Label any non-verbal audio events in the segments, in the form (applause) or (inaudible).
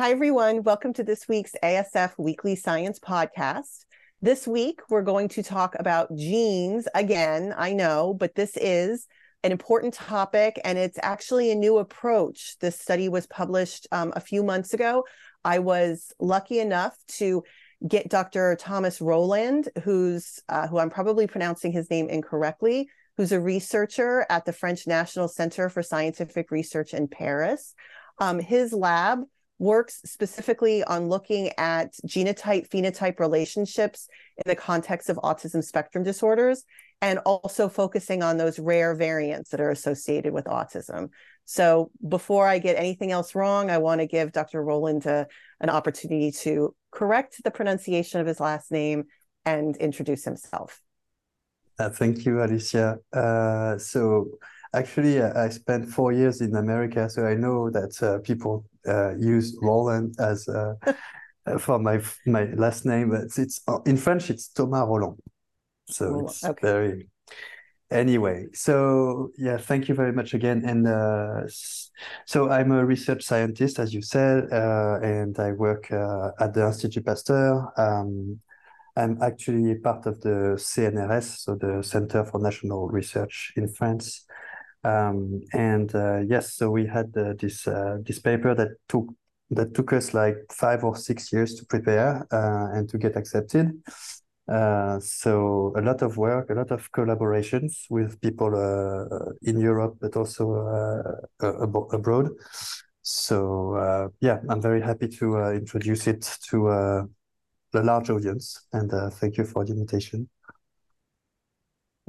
Hi, everyone. Welcome to this week's ASF Weekly Science Podcast. This week, we're going to talk about genes again. I know, but this is an important topic and it's actually a new approach. This study was published um, a few months ago. I was lucky enough to get Dr. Thomas Rolland, who's uh, who I'm probably pronouncing his name incorrectly, who's a researcher at the French National Center for Scientific Research in Paris. Um, his lab works specifically on looking at genotype phenotype relationships in the context of autism spectrum disorders and also focusing on those rare variants that are associated with autism. So before I get anything else wrong, I want to give Dr. Rolland a, an opportunity to correct the pronunciation of his last name and introduce himself. Uh, thank you, Alicia. Uh, so actually, uh, I spent four years in America, so I know that uh, people uh, use Rolland as uh, for my my last name. But it's uh, in French. It's Thomas Rolland. So it's okay. very. Anyway, so yeah, thank you very much again. And uh, so I'm a research scientist, as you said, uh, and I work uh, at the Institut Pasteur. Um, I'm actually part of the CNRS, so the Center for National Research in France. Um, and uh, yes, so we had uh, this uh, this paper that took that took us like five or six years to prepare uh, and to get accepted. Uh, so a lot of work, a lot of collaborations with people uh, in Europe, but also ab abroad. So yeah, I'm very happy to introduce it to a large audience, and thank you for the invitation.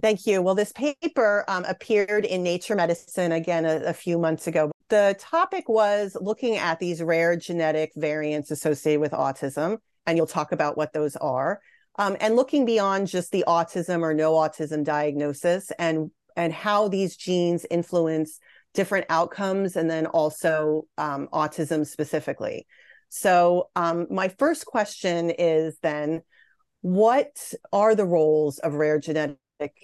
Thank you. Well, this paper um, appeared in Nature Medicine again a, a, few months ago. The topic was looking at these rare genetic variants associated with autism, and you'll talk about what those are, um, and looking beyond just the autism or no autism diagnosis and and how these genes influence different outcomes, and then also um, autism specifically. So, um, my first question is then, what are the roles of rare genetic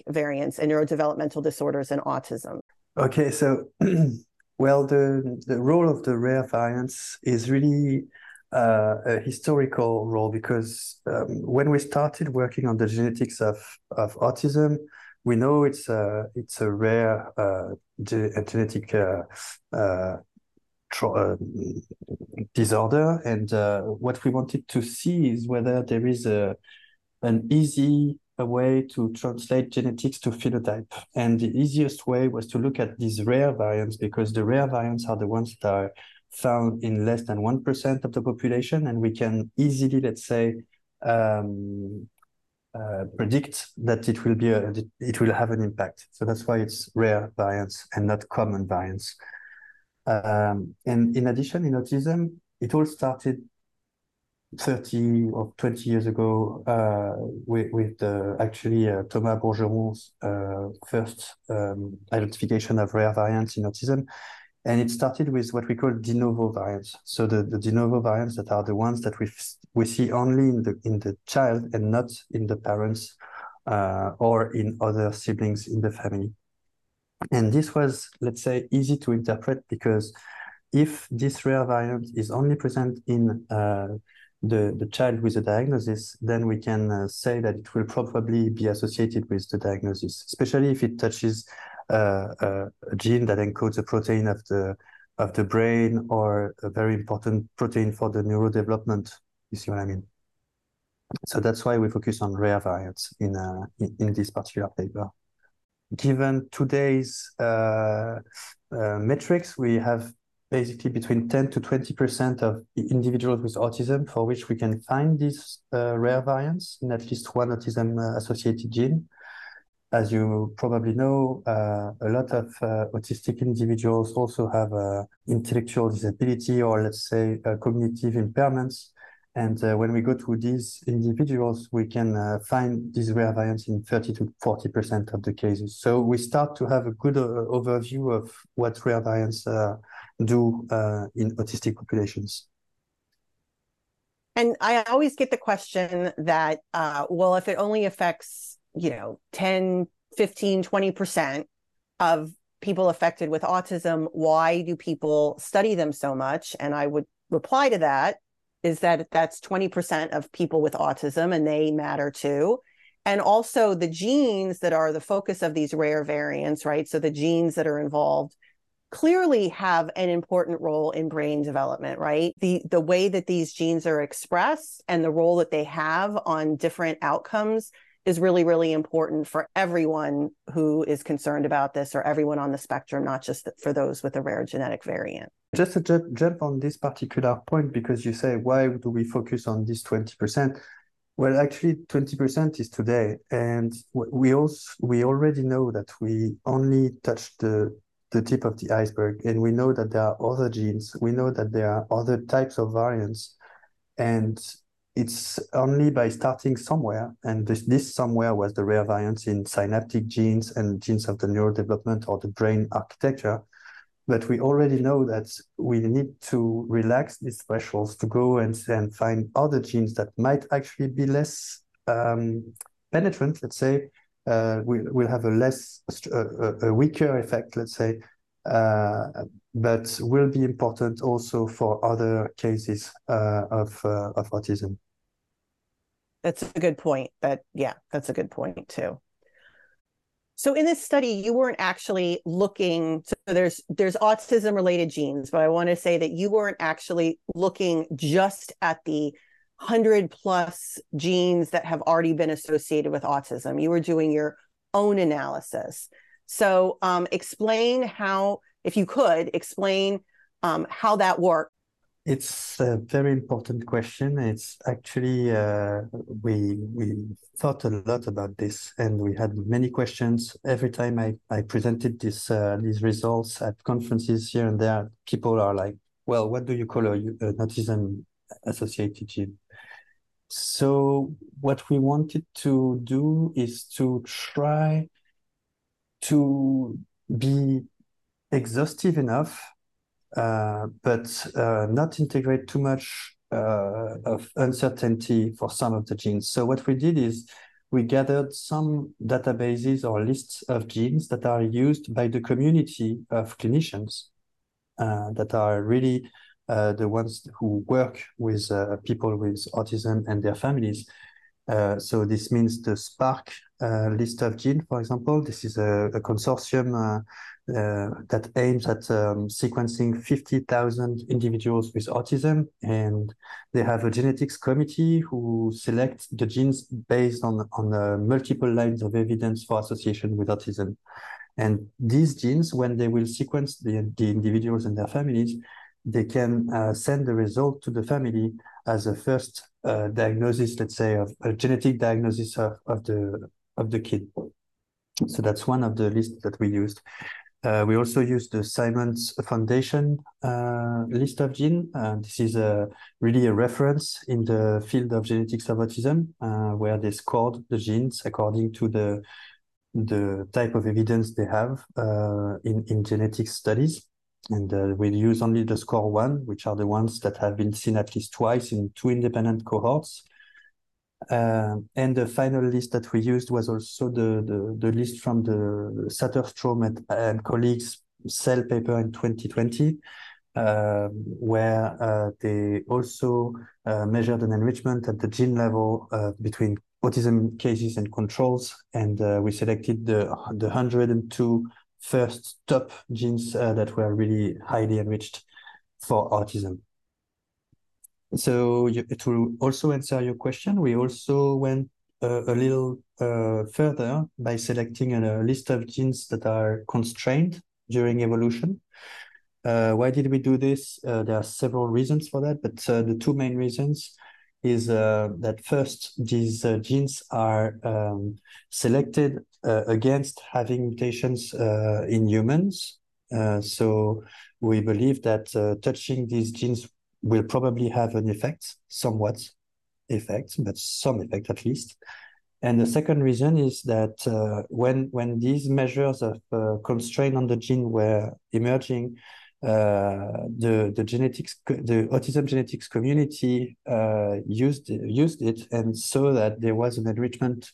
variants and neurodevelopmental disorders and autism? Okay, so (clears throat) well, the the role of the rare variants is really uh, a historical role because um, when we started working on the genetics of of autism, we know it's a it's a rare uh, ge genetic uh, uh, uh disorder, and uh, what we wanted to see is whether there is a an easy way to translate genetics to phenotype. And the easiest way was to look at these rare variants because the rare variants are the ones that are found in less than 1% of the population. And we can easily, let's say, um, uh, predict that it will be a, it will have an impact. So that's why it's rare variants and not common variants. Um, and in addition, in autism, it all started 30 or 20 years ago uh, with, with actually uh, Thomas Bourgeron's uh, first um, identification of rare variants in autism. And it started with what we call de novo variants. So the, the de novo variants that are the ones that we we see only in the in the child and not in the parents uh, or in other siblings in the family. And this was, let's say, easy to interpret because if this rare variant is only present in uh, the, the child with a diagnosis, then we can uh, say that it will probably be associated with the diagnosis, especially if it touches uh, uh, a gene that encodes a protein of the of the brain or a very important protein for the neurodevelopment. You see what I mean? So that's why we focus on rare variants in uh, in, in this particular paper. Given today's uh, uh, metrics, we have basically between 10 to 20% of individuals with autism for which we can find these uh, rare variants in at least one autism uh, associated gene. As you probably know, uh, a lot of uh, autistic individuals also have uh, intellectual disability or let's say uh, cognitive impairments. And when we go to these individuals, we can find these rare variants in 30 to 40% of the cases. So we start to have a good overview of what rare variants do uh, in autistic populations. And I always get the question that, uh, well, if it only affects, you know, 10, 15, 20% of people affected with autism, why do people study them so much? And I would reply to that is that that's 20% of people with autism and they matter too. And also the genes that are the focus of these rare variants, right? So the genes that are involved clearly have an important role in brain development, right? The the way that these genes are expressed and the role that they have on different outcomes is really really important for everyone who is concerned about this or everyone on the spectrum not just for those with a rare genetic variant. Just to ju- jump on this particular point because you say why do we focus on this 20%? Well, actually, 20% is today, and we also we already know that we only touch the the tip of the iceberg. And we know that there are other genes. We know that there are other types of variants. And it's only by starting somewhere, and this, this somewhere was the rare variants in synaptic genes and genes of the neurodevelopment or the brain architecture. But we already know that we need to relax these thresholds to go and, and find other genes that might actually be less um, penetrant, let's say, uh, will will have a less a, a weaker effect, let's say, uh, but will be important also for other cases uh, of uh, of autism. That's a good point. That yeah, that's a good point too. So in this study, you weren't actually looking. So there's there's autism related genes, but I want to say that you weren't actually looking just at the 100 plus genes that have already been associated with autism. You were doing your own analysis. So, um, explain how, if you could, explain um, how that worked. It's a very important question. It's actually uh, we we thought a lot about this, and we had many questions every time I, I presented this uh, these results at conferences here and there. People are like, "Well, what do you call a, an autism associated gene?" So what we wanted to do is to try to be exhaustive enough, but uh, not integrate too much uh, of uncertainty for some of the genes. So what we did is we gathered some databases or lists of genes that are used by the community of clinicians uh, that are really uh, the ones who work with uh, people with autism and their families. Uh, so this means the Spark uh, list of gene, for example. This is a, a consortium uh, uh, that aims at um, sequencing 50,000 individuals with autism. And they have a genetics committee who select the genes based on, on multiple lines of evidence for association with autism. And these genes, when they will sequence the, the individuals and their families, they can uh, send the result to the family as a first uh, diagnosis, let's say, of a genetic diagnosis of, of the of the kid. So that's one of the lists that we used. Uh, we also used the Simons Foundation uh, list of gene. Uh, this is a, really a reference in the field of genetics of autism, uh, where they scored the genes according to the the type of evidence they have in in genetic studies. And uh, we'll use only the score one, which are the ones that have been seen at least twice in two independent cohorts. Uh, and the final list that we used was also the, the, the list from the Satterstrom and, and colleagues cell paper in 2020, uh, where uh, they also uh, measured an enrichment at the gene level uh, between autism cases and controls. And we selected the, the 102 first top genes uh, that were really highly enriched for autism. So you, to also answer your question, we also went uh, a little uh, further by selecting a, list of genes that are constrained during evolution. Uh, why did we do this? Uh, there are several reasons for that, but uh, the two main reasons is that first, these genes are um, selected against having mutations uh, in humans. Uh, so we believe that uh, touching these genes will probably have an effect, somewhat effect, but some effect at least. And the second reason is that when when these measures of constraint on the gene were emerging, uh, the the genetics the autism genetics community uh, used used it and saw that there was an enrichment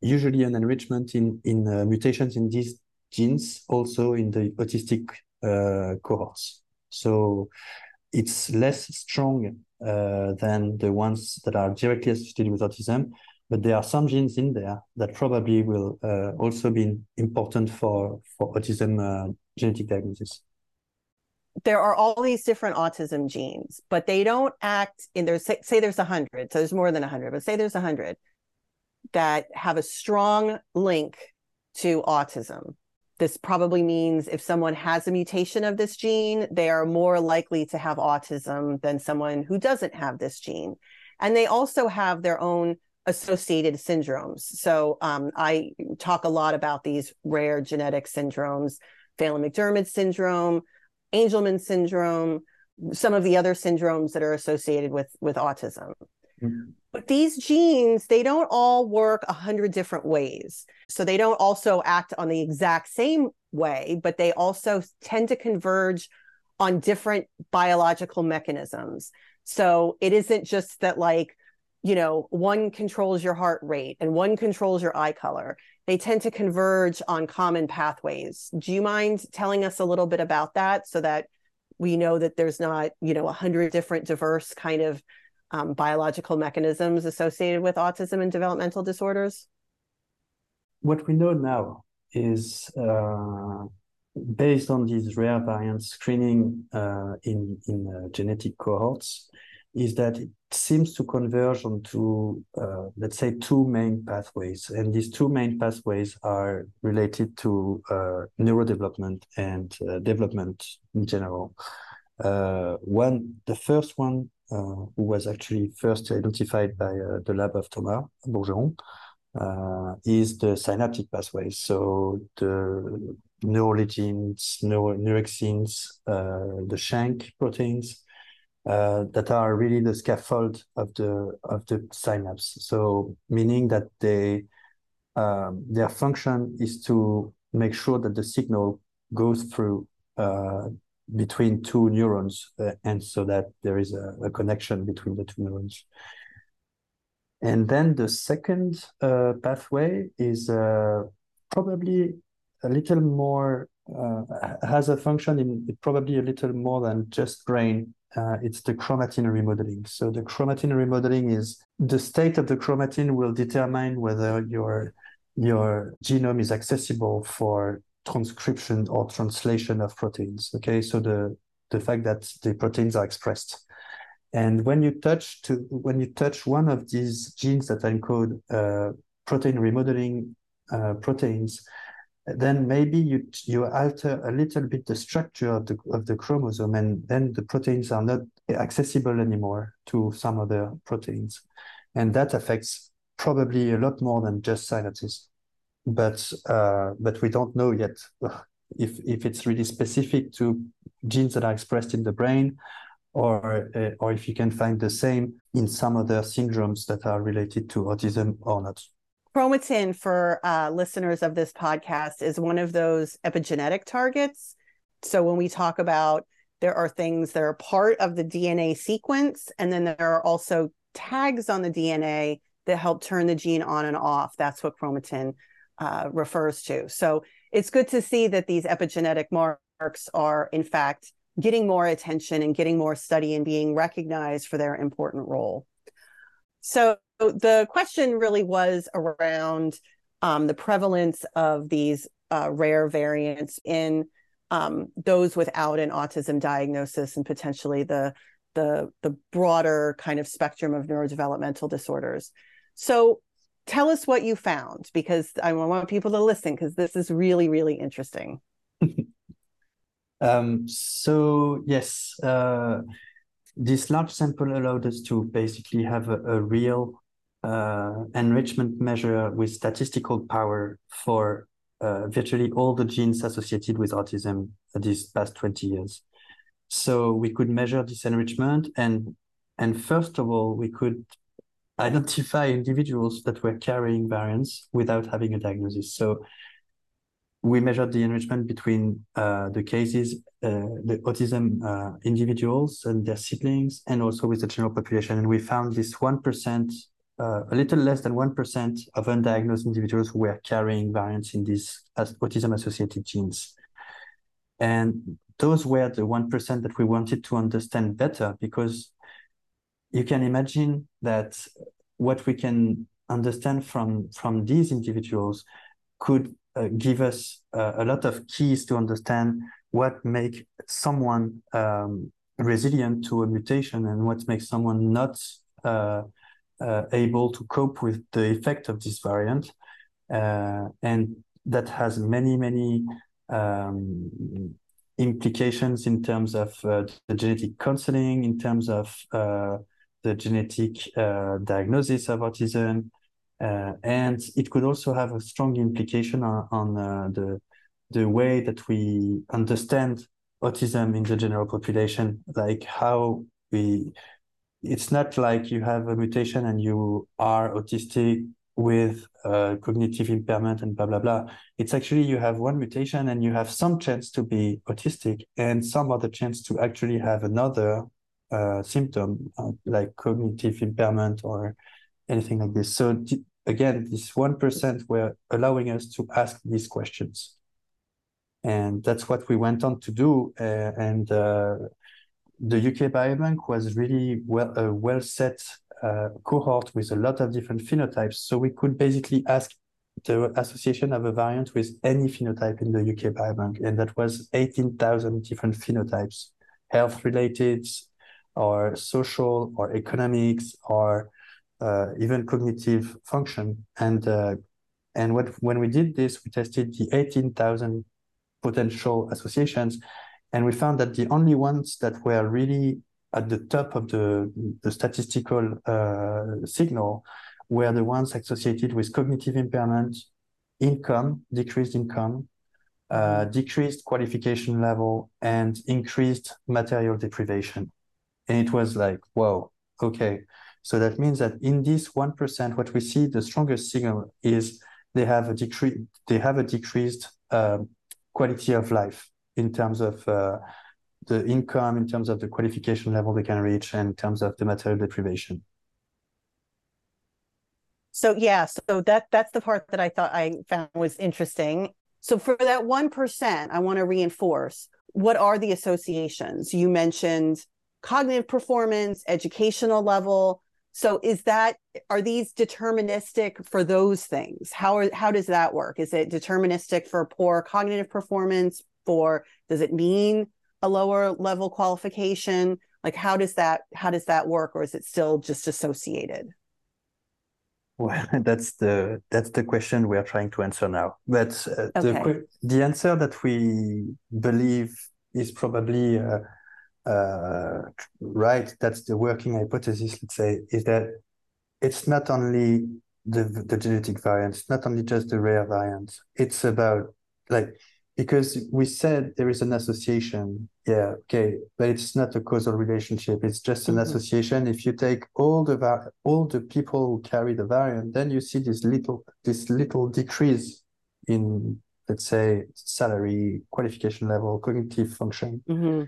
usually an enrichment in in uh, mutations in these genes also in the autistic uh, cohorts so it's less strong uh, than the ones that are directly associated with autism, but there are some genes in there that probably will uh, also be important for for autism uh, genetic diagnosis. There are all these different autism genes, but they don't act in there's say, say there's a hundred, so there's more than a hundred, but say there's a hundred that have a strong link to autism. This probably means if someone has a mutation of this gene, they are more likely to have autism than someone who doesn't have this gene. And they also have their own associated syndromes. So um, I talk a lot about these rare genetic syndromes, Phelan-McDermid syndrome, Angelman syndrome, some of the other syndromes that are associated with with autism. But these genes, they don't all work a hundred different ways. So they don't also act on the exact same way, but they also tend to converge on different biological mechanisms. So it isn't just that like, you know, one controls your heart rate and one controls your eye color. They tend to converge on common pathways. Do you mind telling us a little bit about that so that we know that there's not, you know, a hundred different diverse kind of um, biological mechanisms associated with autism and developmental disorders? What we know now is uh, based on these rare variant screening uh, in in uh, genetic cohorts, is that it seems to converge onto uh, let's say two main pathways, and these two main pathways are related to uh, neurodevelopment and uh, development in general. one, the first one uh, who was actually first identified by uh, the lab of Thomas Bourgeron, uh, is the synaptic pathways. So the neuroligins, neuro neurexins, the shank proteins, uh, that are really the scaffold of the of the synapse. So meaning that they um, their function is to make sure that the signal goes through uh, between two neurons, uh, and so that there is a, a, connection between the two neurons. And then the second uh, pathway is uh, probably a little more uh, has a function in probably a little more than just brain. Uh, it's the chromatin remodeling. So the chromatin remodeling is the state of the chromatin will determine whether your your genome is accessible for transcription or translation of proteins. Okay, so the the fact that the proteins are expressed. And when you touch to when you touch one of these genes that encode uh, protein remodeling uh, proteins, then maybe you you alter a little bit the structure of the of the chromosome, and then the proteins are not accessible anymore to some other proteins, and that affects probably a lot more than just synapses but uh, but we don't know yet (laughs) if if it's really specific to genes that are expressed in the brain or uh, or if you can find the same in some other syndromes that are related to autism or not. Chromatin for uh, listeners of this podcast is one of those epigenetic targets. So when we talk about there are things that are part of the DNA sequence, and then there are also tags on the DNA that help turn the gene on and off. That's what chromatin uh, refers to. So it's good to see that these epigenetic marks are, in fact, getting more attention and getting more study and being recognized for their important role. So the question really was around um, the prevalence of these uh, rare variants in um, those without an autism diagnosis and potentially the the the broader kind of spectrum of neurodevelopmental disorders. So tell us what you found because I want people to listen because this is really, really interesting. (laughs) um, so, yes, uh, this large sample allowed us to basically have a, a real uh, enrichment measure with statistical power for uh, virtually all the genes associated with autism these past 20 years. So we could measure this enrichment and and first of all, we could identify individuals that were carrying variants without having a diagnosis. So we measured the enrichment between uh, the cases, uh, the autism uh, individuals and their siblings, and also with the general population. And we found this 1%, uh, a little less than 1% of undiagnosed individuals who were carrying variants in these autism associated genes. And those were the 1% that we wanted to understand better because you can imagine that what we can understand from from these individuals could uh, give us uh, a lot of keys to understand what make someone um, resilient to a mutation and what makes someone not uh, uh able to cope with the effect of this variant. Uh, and that has many many um, implications in terms of uh, the genetic counseling in terms of the genetic diagnosis of autism uh, and it could also have a strong implication on, on uh, the the way that we understand autism in the general population, like how we. It's not like you have a mutation and you are autistic with uh, cognitive impairment and blah blah blah. It's actually you have one mutation and you have some chance to be autistic and some other chance to actually have another uh, symptom uh, like cognitive impairment or anything like this. So again, this 1% were allowing us to ask these questions. And that's what we went on to do. Uh, and uh, the UK Biobank was really well a well set uh, cohort with a lot of different phenotypes. So we could basically ask the association of a variant with any phenotype in the UK Biobank. And that was 18,000 different phenotypes, health related or social or economics or uh, even cognitive function. And uh, and what when we did this, we tested the 18,000 potential associations, and we found that the only ones that were really at the top of the, the statistical uh, signal were the ones associated with cognitive impairment, income, decreased income, uh, decreased qualification level, and increased material deprivation. And it was like, whoa, okay, so that means that in this 1%, what we see the strongest signal is they have a decrease they have a decreased uh, quality of life in terms of uh, the income, in terms of the qualification level they can reach, and in terms of the material deprivation. So yeah, so that that's the part that I thought I found was interesting. So for that one percent, I want to reinforce what are the associations? You mentioned cognitive performance, educational level, so is that are these deterministic for those things? How are how does that work? Is it deterministic for poor cognitive performance? For does it mean a lower level qualification? Like how does that how does that work, or is it still just associated? Well, (laughs) that's the that's the question we are trying to answer now. But uh, okay. the the answer that we believe is probably uh, uh, right, that's the working hypothesis, let's say, is that it's not only the the genetic variants, not only just the rare variants. It's about like because we said there is an association. Yeah, okay, but it's not a causal relationship. It's just an mm-hmm. association. If you take all the var- all the people who carry the variant, then you see this little this little decrease in let's say salary, qualification level, cognitive function. Mm-hmm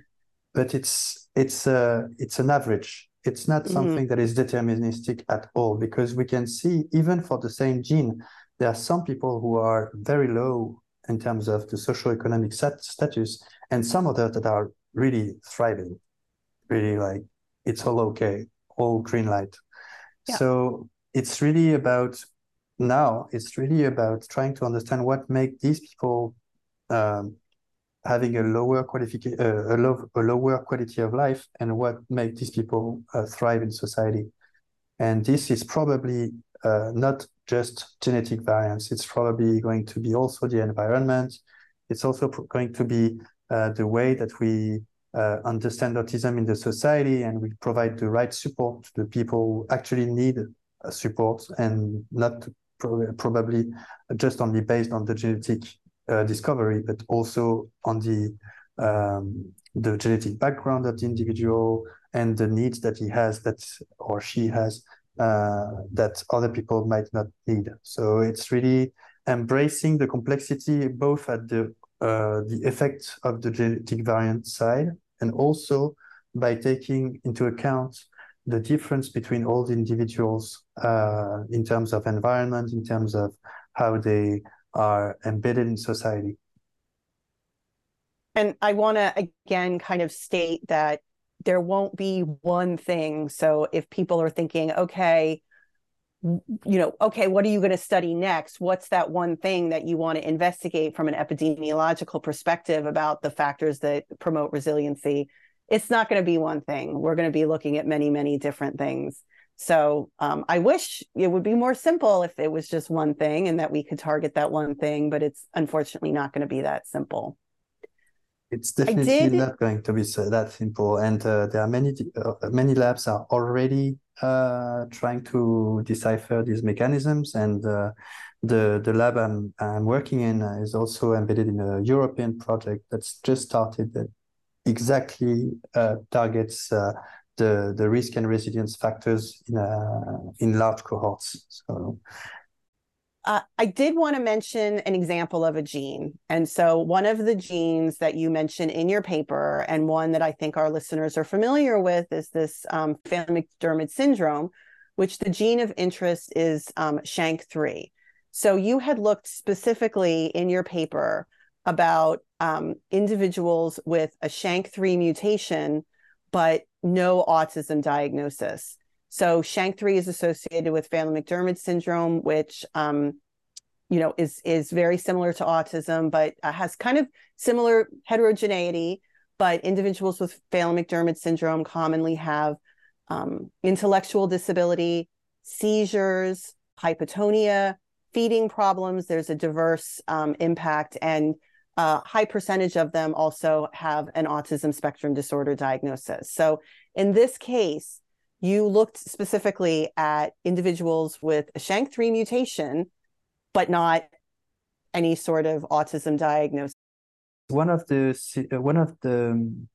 but it's it's uh, it's an average. It's not mm-hmm. something that is deterministic at all because we can see even for the same gene, there are some people who are very low in terms of the social economic status, and some others that are really thriving, really like it's all okay, all green light. Yeah. So it's really about now. It's really about trying to understand what make these people um, having a lower qualification, uh, a, low, a lower quality of life, and what make these people uh, thrive in society. And this is probably uh, not just genetic variants. It's probably going to be also the environment. It's also going to be uh, the way that we uh, understand autism in the society, and we provide the right support to the people who actually need uh, support, and not pro- probably just only based on the genetic uh, discovery, but also on the um, the genetic background of the individual and the needs that he has that or she has uh, that other people might not need. So it's really embracing the complexity both at the uh, the effect of the genetic variant side and also by taking into account the difference between all the individuals uh, in terms of environment, in terms of how they are embedded in society. And I want to again kind of state that there won't be one thing. So if people are thinking, okay, you know, okay, what are you going to study next? What's that one thing that you want to investigate from an epidemiological perspective about the factors that promote resiliency? It's not going to be one thing. We're going to be looking at many, many different things. So um, I wish it would be more simple if it was just one thing and that we could target that one thing, but it's unfortunately not going to be that simple. It's definitely did... not going to be so that simple, and uh, there are many uh, many labs are already uh, trying to decipher these mechanisms, and uh, the the lab I'm I'm working in is also embedded in a European project that's just started that exactly uh, targets uh, the the risk and resilience factors in in large cohorts. So uh, I did want to mention an example of a gene. And so, one of the genes that you mentioned in your paper, and one that I think our listeners are familiar with, is this um, Phelan-McDermid syndrome, which the gene of interest is um, SHANK3. So, you had looked specifically in your paper about um, individuals with a SHANK3 mutation, but no autism diagnosis. So SHANK3 is associated with Phelan-McDermid syndrome, which um, you know is is very similar to autism, but uh, has kind of similar heterogeneity. But individuals with Phelan-McDermid syndrome commonly have um, intellectual disability, seizures, hypotonia, feeding problems. There's a diverse um, impact, and a high percentage of them also have an autism spectrum disorder diagnosis. So in this case, you looked specifically at individuals with a SHANK3 mutation, but not any sort of autism diagnosis. One of the uh, one of the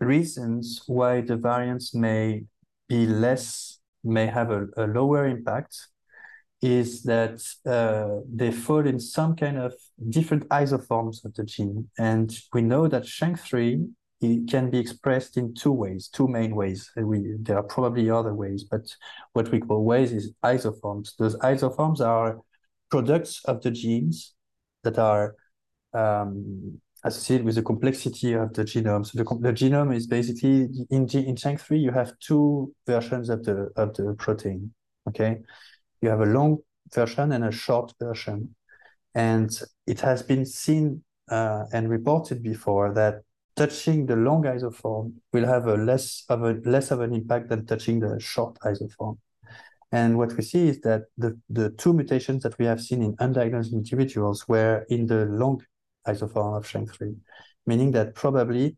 reasons why the variants may be less may have a, a lower impact is that uh, they fall in some kind of different isoforms of the gene. And we know that SHANK3 it can be expressed in two ways, two main ways. We, there are probably other ways, but what we call ways is isoforms. Those isoforms are products of the genes that are um, associated with the complexity of the genome. So the, the genome is basically in in SHANK3 you have two versions of the of the protein. Okay, you have a long version and a short version, and it has been seen uh, and reported before that touching the long isoform will have a less of a less of an impact than touching the short isoform. And what we see is that the, the two mutations that we have seen in undiagnosed individuals were in the long isoform of SHANK3, meaning that probably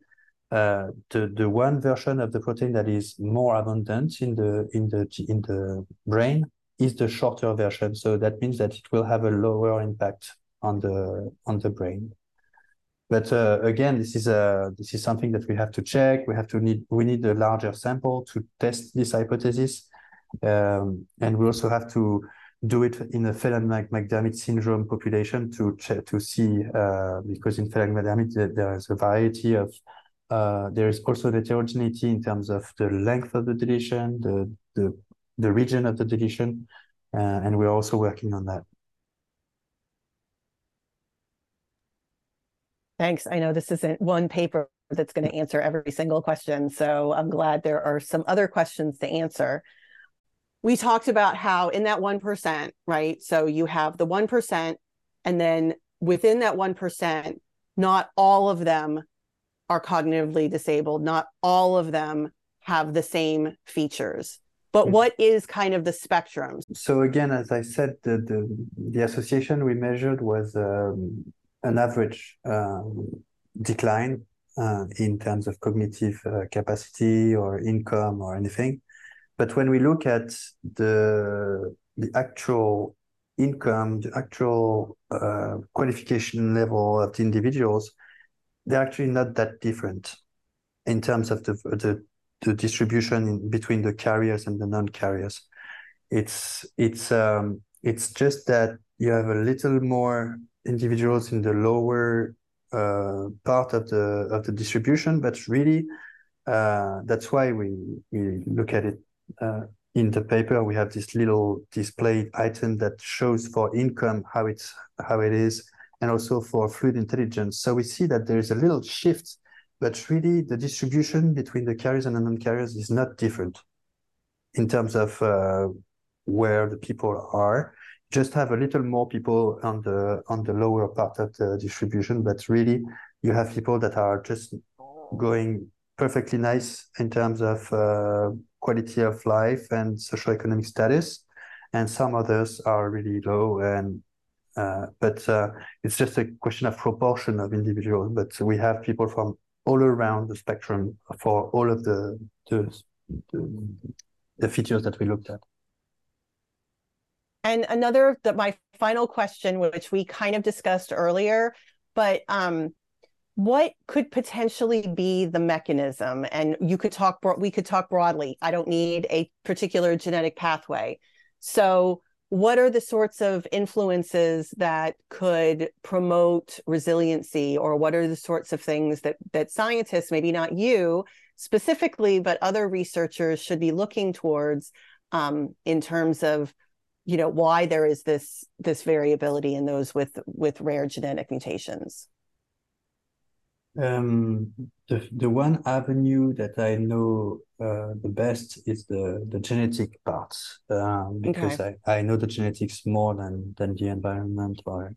uh, the the one version of the protein that is more abundant in the in the in the brain is the shorter version. So that means that it will have a lower impact on the on the brain. But uh, again, this is a this is something that we have to check. We have to need we need a larger sample to test this hypothesis, um, and we also have to do it in a Phelan-McDermid syndrome population to check to see uh, because in Phelan-McDermid there is a variety of uh, there is also heterogeneity in terms of the length of the deletion, the the the region of the deletion, uh, and we're also working on that. Thanks. I know this isn't one paper that's going to answer every single question. So I'm glad there are some other questions to answer. We talked about how in that 1%, right? So you have the 1%, and then within that 1%, not all of them are cognitively disabled, not all of them have the same features. But mm. what is kind of the spectrum? So again, as I said, the the, the association we measured was um, an average um, decline uh, in terms of cognitive uh, capacity or income or anything. But when we look at the the actual income, the actual uh, qualification level of the individuals, they're actually not that different in terms of the the, the distribution in, between the carriers and the non-carriers. It's it's um, it's just that you have a little more individuals in the lower uh, part of the of the distribution, but really uh, that's why we we look at it uh, in the paper. We have this little display item that shows for income how it's how it is, and also for fluid intelligence. So we see that there is a little shift, but really the distribution between the carriers and the non-carriers is not different in terms of uh, where the people are. Just have a little more people on the on the lower part of the distribution, but really you have people that are just going perfectly nice in terms of uh, quality of life and social economic status, and some others are really low. And uh, but uh, it's just a question of proportion of individuals. But we have people from all around the spectrum for all of the the, the, the features that we looked at. And another that my final question, which we kind of discussed earlier, but um, what could potentially be the mechanism? And you could talk we could talk broadly. I don't need a particular genetic pathway. So what are the sorts of influences that could promote resiliency? Or what are the sorts of things that that scientists maybe not you specifically but other researchers should be looking towards um, in terms of you know why there is this this variability in those with with rare genetic mutations um, the the one avenue that I know uh, the best is the the genetic part um, because okay. I, I know the genetics more than than the environment. Or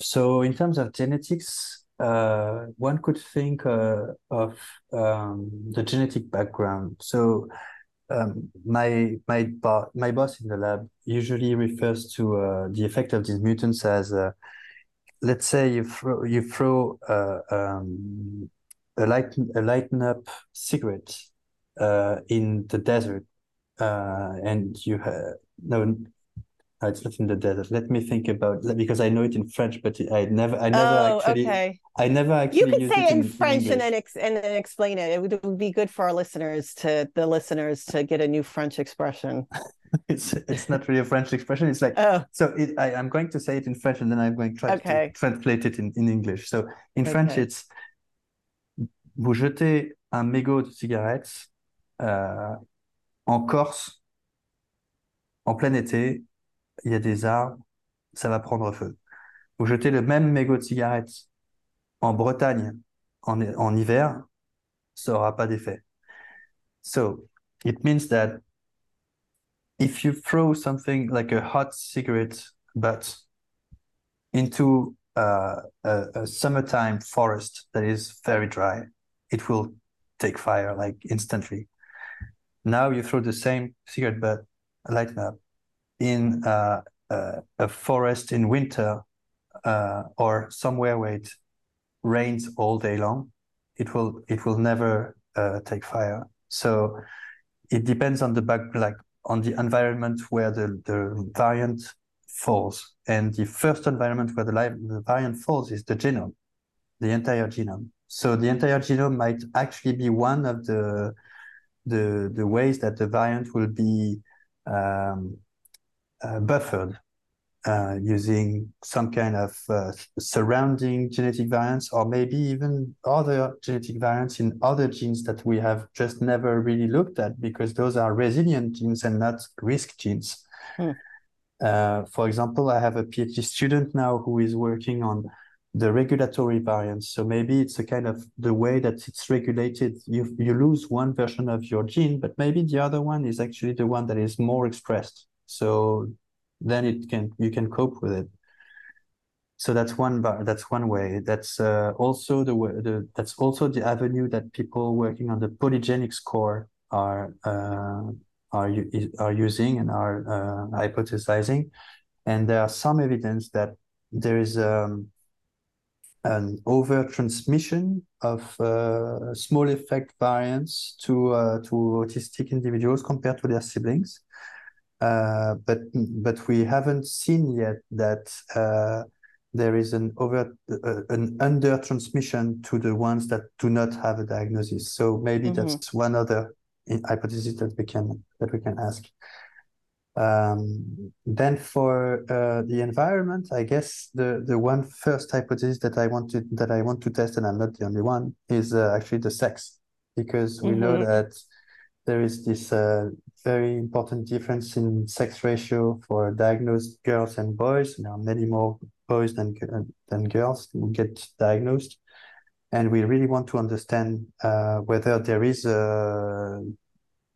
so in terms of genetics, uh, one could think uh, of um, the genetic background. So um, my my bo- my boss in the lab usually refers to uh, the effect of these mutants as uh, let's say you throw you throw uh, um, a light a lighten up cigarette uh, in the desert, uh, and you have no. It's not in the desert. Let me think about because I know it in French, but I never, I never oh, actually, okay. I never actually. You could say it in, French in and then ex- and then explain it. It would, it would be good for our listeners to the listeners to get a new French expression. (laughs) it's it's not really a French expression. It's like oh. so. It, I, am going to say it in French, and then I'm going to try okay. to translate it in, in English. So in okay. French, it's vous jetez un mégot de cigarettes euh, en Corse en plein été. Il y a des arbres, ça va prendre feu. Vous jetez le même mégot de cigarettes en Bretagne en, en hiver, ça n'aura pas d'effet. So it means that if you throw something like a hot cigarette butt into uh, a, a, summertime forest that is very dry, it will take fire like instantly. Now you throw the same cigarette butt, lighten up, in uh, uh, a forest in winter uh, or somewhere where it rains all day long, it will it will never uh, take fire. So it depends on the back like on the environment where the, the variant falls. And the first environment where the, the variant falls is the genome, the entire genome. So the entire genome might actually be one of the the, the ways that the variant will be um, buffered uh, using some kind of uh, surrounding genetic variants or maybe even other genetic variants in other genes that we have just never really looked at because those are resilient genes and not risk genes. Hmm. Uh, for example, I have a PhD student now who is working on the regulatory variants. So maybe it's a kind of the way that it's regulated. You you lose one version of your gene, but maybe the other one is actually the one that is more expressed. So then it can you can cope with it. So that's one that's one way. That's uh, also the way the that's also the avenue that people working on the polygenic score are uh, are are using and are uh, hypothesizing. And there are some evidence that there is um, an over transmission of uh, small effect variants to uh, to autistic individuals compared to their siblings but but we haven't seen yet that uh, there is an over uh, an under transmission to the ones that do not have a diagnosis. So maybe mm-hmm. that's one other hypothesis that we can that we can ask. Um, then for uh, the environment, I guess the the one first hypothesis that I want to that I want to test, and I'm not the only one, is uh, actually the sex, because we mm-hmm. know that there is this uh, very important difference in sex ratio for diagnosed girls and boys. There are many more boys than than girls who get diagnosed, and we really want to understand uh, whether there is a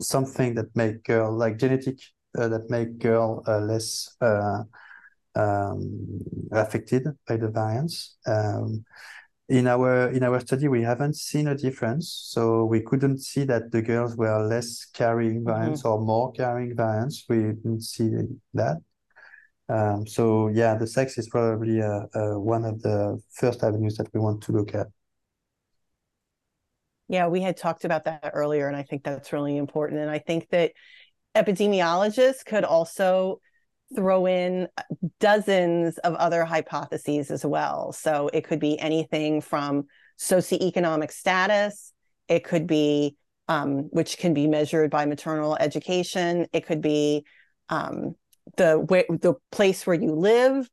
something that make girl like genetic uh, that make girl uh, less uh, um, affected by the variants. Um, in our in our study, we haven't seen a difference, so we couldn't see that the girls were less carrying variants mm-hmm. or more carrying variants. We didn't see that. Um, so yeah, the sex is probably uh, uh, one of the first avenues that we want to look at. Yeah, we had talked about that earlier, and I think that's really important. And I think that epidemiologists could also throw in dozens of other hypotheses as well. So it could be anything from socioeconomic status, it could be, um, which can be measured by maternal education, it could be um, the the place where you live,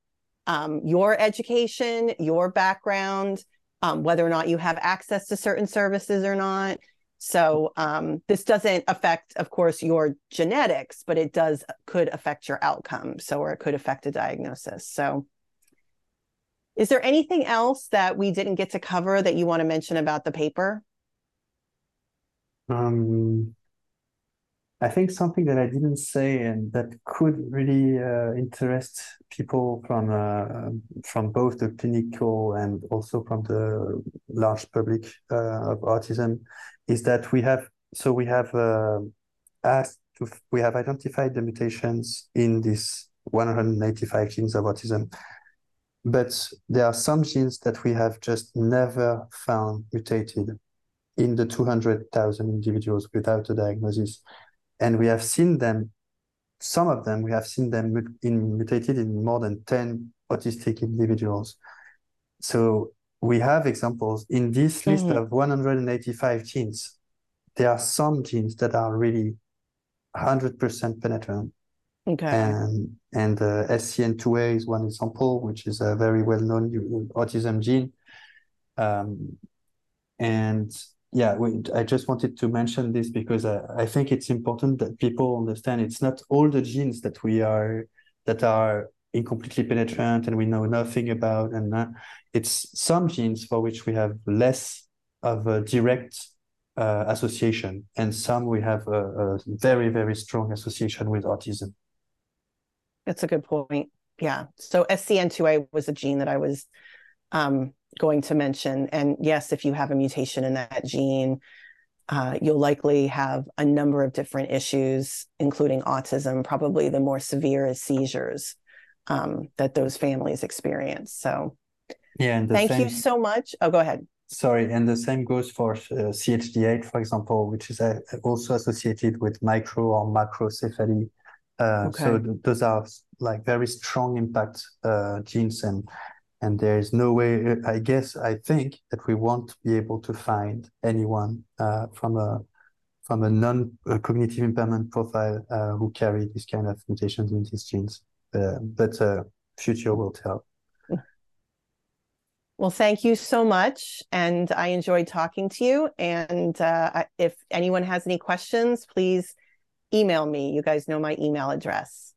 um, your education, your background, um, whether or not you have access to certain services or not. So um, this doesn't affect, of course, your genetics, but it does could affect your outcome. So or it could affect a diagnosis. So is there anything else that we didn't get to cover that you want to mention about the paper? Um, I think something that I didn't say and that could really uh, interest people from uh, from both the clinical and also from the large public uh, of autism is that we have so we have uh, asked to we have identified the mutations in these 195 genes of autism, but there are some genes that we have just never found mutated in the 200,000 individuals without a diagnosis and we have seen them some of them we have seen them in, mutated in more than 10 autistic individuals. So we have examples. In this list mm-hmm. of 185 genes there are some genes that are really 100% penetrant. Okay. And and uh, scn2a is one example which is a very well-known autism gene. Um, and yeah, we, I just wanted to mention this because I, I think it's important that people understand it's not all the genes that we are that are incompletely penetrant and we know nothing about, and uh, it's some genes for which we have less of a direct uh, association, and some we have a, a very very strong association with autism. That's a good point. Yeah. So SCN2A was a gene that I was um, going to mention. And yes, if you have a mutation in that gene, uh, you'll likely have a number of different issues, including autism. Probably the more severe is seizures um, that those families experience. So, yeah. thank same, you so much. Oh, go ahead. Sorry, and the same goes for uh, CHD8, for example, which is uh, also associated with micro or macrocephaly. Uh, okay. So th- those are like very strong impact uh, genes, and and there is no way uh, i guess i think that we won't be able to find anyone uh, from a from a non-cognitive impairment profile uh, who carry this kind of mutations in these genes. Uh, but uh, future will tell. (laughs) Well thank you so much and i enjoyed talking to you and uh, if anyone has any questions please email me. You guys know my email address